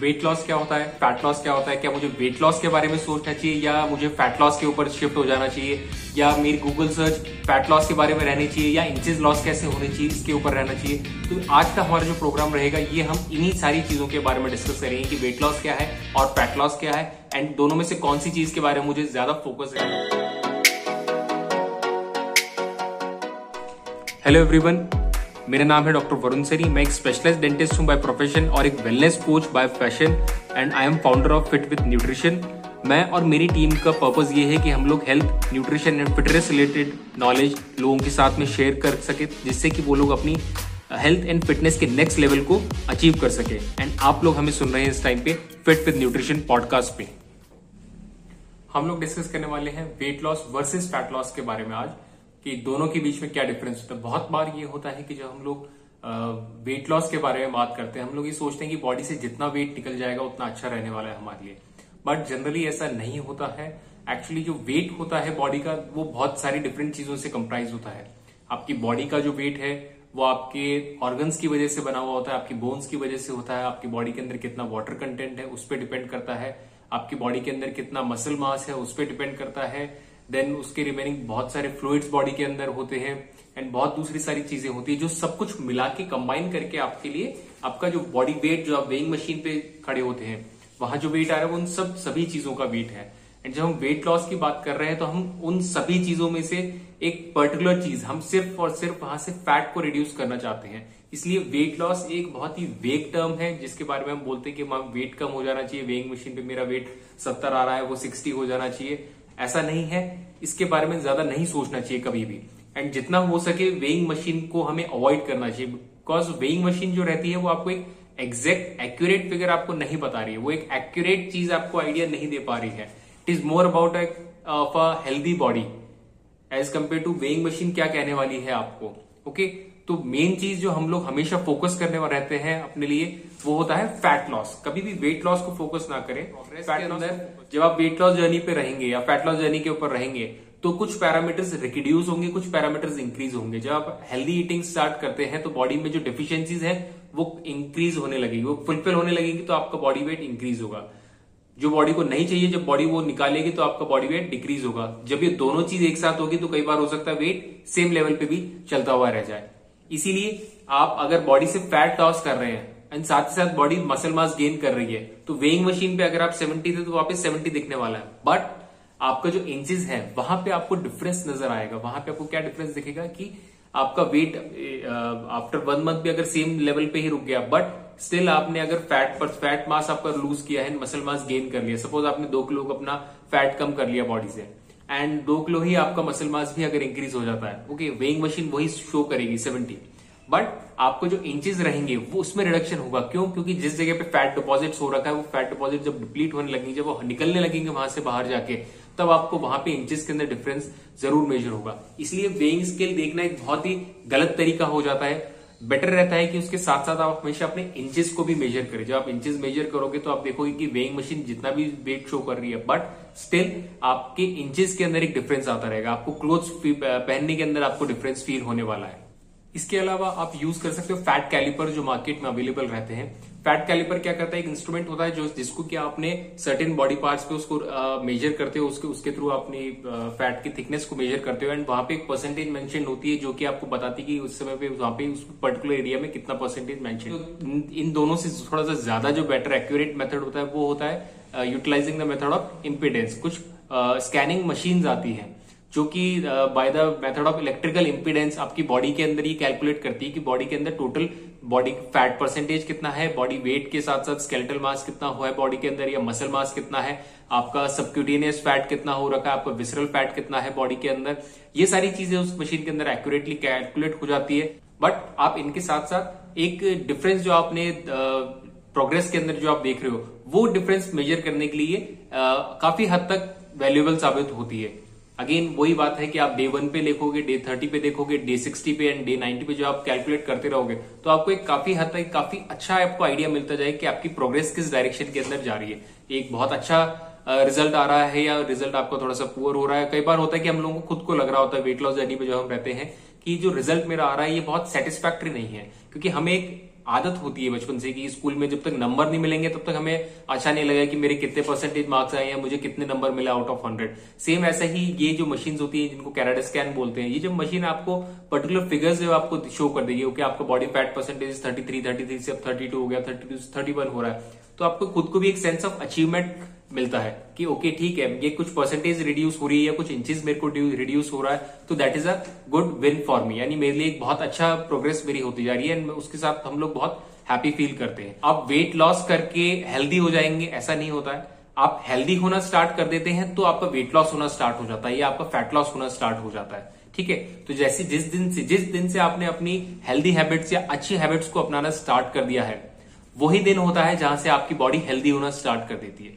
Weight loss क्या होता है? फैट लॉस क्या होता है? क्या मुझे वेट लॉस के बारे में सोचना चाहिए या मुझे फैट लॉस के ऊपर शिफ्ट हो जाना चाहिए? या मेरी गूगल सर्च फैट लॉस के बारे में रहनी चाहिए या इंचेस लॉस कैसे होनी चाहिए? इसके ऊपर रहना चाहिए। तो आज का हमारा जो प्रोग्राम रहेगा, ये हम इन्हीं सारी चीज़ों के बारे में डिस्कस करेंगे कि वेट लॉस क्या है और फैट लॉस क्या है। एंड दोनों में से कौन सी चीज़ के बारे में मुझे ज़्यादा फोकस है? हेलो एवरीवन मेरा नाम है डॉक्टर वरुण सरी मैं एक स्पेशलाइज डेंटिस्ट हूँ बाय प्रोफेशन और एक wellness coach by fashion and I am founder of Fit with Nutrition मैं और मेरी टीम का पर्पज ये है कि हम लोग health nutrition and fitness related knowledge लोगों के साथ में शेयर कर सके, जिससे कि वो लोग अपनी हेल्थ एंड फिटनेस के नेक्स्ट लेवल को अचीव कर सके। एंड आप लोग हमें सुन रहे हैं इस टाइम पे फिट विद न्यूट्रिशन पॉडकास्ट पे। हम लोग डिस्कस करने वाले हैं weight loss versus fat loss के बारे में आज। कि दोनों के बीच में क्या डिफरेंस होता है? बहुत बार ये होता है कि जब हम लोग वेट लॉस के बारे में बात करते हैं, हम लोग ये सोचते हैं कि बॉडी से जितना वेट निकल जाएगा, उतना अच्छा रहने वाला है हमारे लिए। बट जनरली ऐसा नहीं होता है। एक्चुअली जो वेट होता है बॉडी का, वो बहुत सारी डिफरेंट चीज़ों से कंप्राइज होता है। आपकी बॉडी का जो वेट है, वो आपके ऑर्गन्स की वजह से बना हुआ होता है, आपकी बोन्स की वजह से होता है, आपकी बॉडी के अंदर कितना वाटर कंटेंट है, उस पर डिपेंड करता है। आपकी बॉडी के अंदर कितना मसल मास है, उस पर डिपेंड करता है। देन उसके रिमेनिंग बहुत सारे फ्लूइड्स बॉडी के अंदर होते हैं एंड बहुत दूसरी सारी चीज़ें होती है जो सब कुछ मिला के कंबाइन करके आपके लिए आपका जो बॉडी वेट जो आप वेइंग मशीन पे खड़े होते हैं, वहाँ जो वेट आ रहा है वो उन सब, सभी चीज़ों का वेट है। एंड जब हम वेट लॉस की बात कर रहे हैं तो हम उन सभी चीज़ों में से एक पर्टिकुलर चीज़, हम सिर्फ़ और सिर्फ़ वहाँ से फैट को रिड्यूस करना चाहते हैं। इसलिए वेट लॉस एक बहुत ही वेग टर्म है, जिसके बारे में हम बोलते हैं कि वेट कम हो जाना चाहिए वेइंग मशीन पे मेरा वेट सत्तर आ रहा है, वो सिक्सटी हो जाना चाहिए। ऐसा नहीं है। इसके बारे में ज़्यादा नहीं सोचना चाहिए कभी भी। एंड जितना हो सके वेइंग मशीन को हमें अवॉइड करना चाहिए। बिकॉज़ वेइंग मशीन जो रहती है, वो आपको एक एग्जैक्ट एक्यूरेट फिगर आपको नहीं बता रही है। वो एक एक्यूरेट चीज़ आपको आइडिया नहीं दे पा रही है। It is more about of a healthy body as compare to weighing machine क्या कहने वाली है आपको? Okay okay? तो मेन चीज़ जो हम लोग हमेशा फोकस करने रहते हैं अपने लिए वो होता है फैट लॉस कभी भी वेट लॉस को फोकस ना करें. फैट अंदर जब आप वेट लॉस जर्नी पे रहेंगे या फैट लॉस जर्नी के ऊपर रहेंगे तो कुछ पैरामीटर्स रिड्यूस होंगे कुछ पैरामीटर्स इंक्रीज होंगे. जब आप हेल्दी ईटिंग स्टार्ट करते हैं तो बॉडी में जो डिफिशियंसीज है वो इंक्रीज होने लगेगी. वो फुलफिल होने लगेगी तो आपका बॉडी वेट इंक्रीज होगा. जो बॉडी को नहीं चाहिए जब बॉडी वो निकालेगी तो आपका बॉडी वेट डिक्रीज होगा. जब ये दोनों चीज़ एक साथ होगी तो कई बार हो सकता है वेट सेम लेवल पे भी चलता हुआ रह जाए. इसीलिए आप अगर बॉडी से फैट लॉस कर रहे हैं एंड साथ ही साथ बॉडी मसल मास गेन कर रही है। तो वेइंग मशीन पे अगर आप 70 थे तो वापस 70 दिखने वाला है। बट आपका जो इंचेस है, वहाँ पे आपको डिफरेंस नज़र आएगा। वहाँ पे आपको क्या डिफरेंस दिखेगा कि आपका वेट आफ्टर वन मंथ भी अगर सेम लेवल पे ही रुक गया बट स्टिल आपने अगर फैट पर फैट मास आपका लूज किया है मसल मास गेन कर लिया। सपोज़ आपने दो किलो अपना फैट कम कर लिया बॉडी से। एंड दो किलो ही आपका मसल मास भी अगर इंक्रीज हो जाता है। ओके वेइंग मशीन वही शो करेगी सेवेंटी बट आपको जो इंचेस रहेंगे, वो उसमें रिडक्शन होगा। क्यों? क्योंकि जिस जगह पे फैट डिपॉजिट हो रखा है, वो फैट डिपॉजिट जब डिप्लीट होने लगेंगे, जब वो निकलने लगेंगे वहाँ से बाहर जाके, तब आपको वहाँ पे इंचेस के अंदर डिफरेंस ज़रूर मेजर होगा। इसलिए वेइंग स्केल देखना एक बहुत ही गलत तरीका हो जाता है। बेटर रहता है कि उसके साथ साथ आप हमेशा अपने इंचेस को भी मेजर करें। जब आप इंचेस मेजर करोगे तो आप देखोगे कि वेइंग मशीन जितना भी वेट शो कर रही है बट स्टिल आपके इंचेस के अंदर एक डिफरेंस आता रहेगा। आपको क्लोथ पहनने के अंदर आपको डिफरेंस फील होने वाला है। इसके अलावा आप यूज़ कर सकते हो फैट कैलिपर जो मार्केट में अवेलेबल रहते हैं। फैट कैलिपर क्या करता है? एक इंस्ट्रूमेंट होता है जो जिसको कि आपने सर्टेन बॉडी पार्ट्स पे उसको मेजर करते हो उसके उसके थ्रू अपनी फैट की थिकनेस को मेजर करते हो। एंड वहाँ पे एक परसेंटेज मेंशन होती है जो कि आपको बताती है कि उस समय पे वहाँ पे उस पर्टिकुलर एरिया में कितना परसेंटेज मेंशन तो इन दोनों से थोड़ा सा ज़्यादा जो बेटर एक्यूरेट मेथड होता है वो होता है utilising the method of impedance कुछ स्कैनिंग मशीन आती है। जो कि by the method of electrical impedance आपकी बॉडी के अंदर ये कैलकुलेट करती है कि बॉडी के अंदर टोटल बॉडी फैट परसेंटेज कितना है बॉडी वेट के साथ साथ स्केलेटल मास कितना हुआ है बॉडी के अंदर या मसल मास कितना है आपका सबक्यूटेनियस फैट कितना हो रखा है आपका विसरल फैट कितना है बॉडी के अंदर ये सारी चीज़ें उस मशीन के अंदर एक्यूरेटली कैलकुलेट हो जाती है। बट आप इनके साथ साथ एक डिफरेंस जो आपने प्रोग्रेस के अंदर जो आप देख रहे हो वो डिफरेंस मेजर करने के लिए आ, काफ़ी हद तक वैल्यूएबल साबित होती है। अगेन वही बात है कि आप डे वन पे देखोगे डे थर्टी पे देखोगे डे सिक्सटी पे एंड डे नाइनटी पे जो आप कैलकुलेट करते रहोगे तो आपको एक काफ़ी हद तक, काफ़ी अच्छा आपको आइडिया मिलता जाए कि आपकी प्रोग्रेस किस डायरेक्शन के अंदर जा रही है। एक बहुत अच्छा रिज़ल्ट आ रहा है या रिज़ल्ट आपको थोड़ा सा पुअर हो रहा है। कई बार होता है कि हम लोगों को खुद को लग रहा होता है वेट लॉस जर्नी पे जो हम रहते हैं कि जो रिज़ल्ट मेरा आ रहा है, ये बहुत सेटिस्फैक्ट्री नहीं है। क्योंकि हमें एक आदत होती है बचपन से कि स्कूल में जब तक नंबर नहीं मिलेंगे, तब तक हमें अच्छा नहीं लगेगा कि मेरे कितने परसेंटेज मार्क्स आए हैं, मुझे कितने नंबर मिला आउट ऑफ़ हंड्रेड सेम ऐसा ही ये जो मशीन होती है, जिनको कैराडा स्कैन बोलते हैं, ये जो मशीन आपको पर्टिकुलर फिगर्स जो आपको शो कर देगी ओके आपका body fat percentage thirty three thirty three से अब थर्टी टू हो गया थर्टी टू थर्टी वन हो रहा है तो आपको खुद को भी एक सेंस ऑफ़ अचीवमेंट मिलता है कि ओके ठीक है, ये कुछ परसेंटेज रिड्यूस हो रही है कुछ इंचेस मेरे को रिड्यूस हो रहा है तो that is a good win for me यानी मेरे लिए एक बहुत अच्छा प्रोग्रेस मेरी होती जा रही है एंड उसके साथ हम लोग बहुत हैप्पी फील करते हैं। आप वेट लॉस करके हेल्दी हो जाएँगे, ऐसा नहीं होता है। आप हेल्दी होना स्टार्ट कर देते हैं तो आपका वेट लॉस होना स्टार्ट हो जाता है, या आपका फैट लॉस होना स्टार्ट हो जाता है। ठीक है? तो जैसे जिस दिन से, जिस दिन से आपने अपनी हेल्दी हैबिट्स या अच्छी हैबिट्स को अपनाना स्टार्ट कर दिया है वही दिन होता है जहाँ से आपकी बॉडी हेल्दी होना स्टार्ट कर देती है।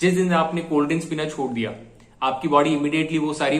जिस दिन आपने कोल्ड ड्रिंक्स पीना छोड़ दिया, आपकी बॉडी इमिडिएटली वो सारी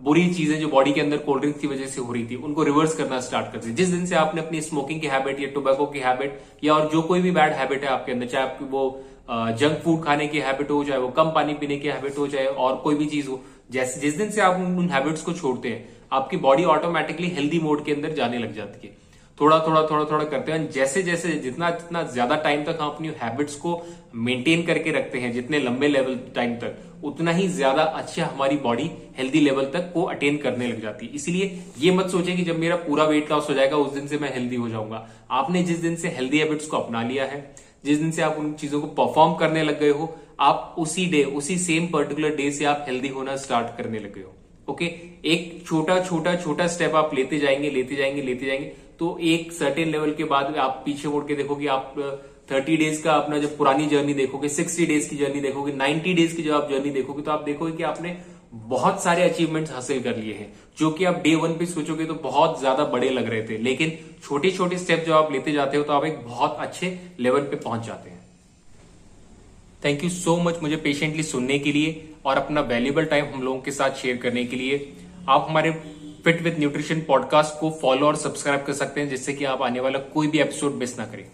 बुरी चीज़ें जो बॉडी के अंदर कोल्ड ड्रिंक्स की वजह से हो रही थी, उनको रिवर्स करना स्टार्ट कर दी। जिस दिन से आपने अपनी स्मोकिंग की हैबिट या टोबैको की हैबिट या और जो कोई भी बैड हैबिट है आपके अंदर, चाहे आपकी वो जंक फ़ूड खाने की हैबिट हो, चाहे वो कम पानी पीने की हैबिट हो, चाहे और कोई भी चीज़ हो, जैसे, जिस दिन से आप उन हैबिट्स को छोड़ते हैं, आपकी बॉडी ऑटोमेटिकली हेल्दी मोड के अंदर जाने लग जाती है। थोड़ा थोड़ा थोड़ा थोड़ा करते हैं। जैसे जैसे जितना जितना ज़्यादा टाइम तक हम अपनी हैबिट्स को मेंटेन करके रखते हैं, जितने लंबे लेवल टाइम तक, उतना ही ज़्यादा अच्छा हमारी बॉडी हेल्दी लेवल तक को अटेन करने लग जाती है। इसलिए ये मत सोचें कि जब मेरा पूरा वेट लॉस हो जाएगा, उस दिन से मैं हेल्दी हो जाऊँगा। आपने जिस दिन से हेल्दी हैबिट्स को अपना लिया है, जिस दिन से आप उन चीज़ों को परफॉर्म करने लग गए हो, आप उसी डे उसी सेम पर्टिकुलर डे से आप हेल्दी होना स्टार्ट करने लग गए हो। ओके एक छोटा छोटा छोटा स्टेप आप लेते जाएँगे लेते जाएँगे लेते जाएँगे। तो एक सर्टेन लेवल के बाद आप पीछे मुड़ के देखोगे, आप थर्टी डेज़ का अपना जब पुरानी जर्नी देखोगे सिक्सटी डेज़ की जर्नी देखोगे नाइन्टी डेज़ की जब आप जर्नी देखोगे तो आप देखोगे कि आपने बहुत सारे अचीवमेंट्स हासिल कर लिए हैं, जो कि आप डे वन पे सोचोगे तो बहुत ज़्यादा बड़े लग रहे थे। लेकिन छोटे छोटे स्टेप जब आप लेते जाते हो तो आप एक बहुत अच्छे लेवल पे पहुँच जाते हैं। थैंक यू सो मच मुझे पेशेंटली सुनने के लिए और अपना वैल्यूबल टाइम हम लोगों के साथ शेयर करने के लिए। आप हमारे फिट विथ न्यूट्रिशन पॉडकास्ट को फॉलो और सब्सक्राइब कर सकते हैं जिससे कि आप आने वाला कोई भी एपिसोड मिस ना करें।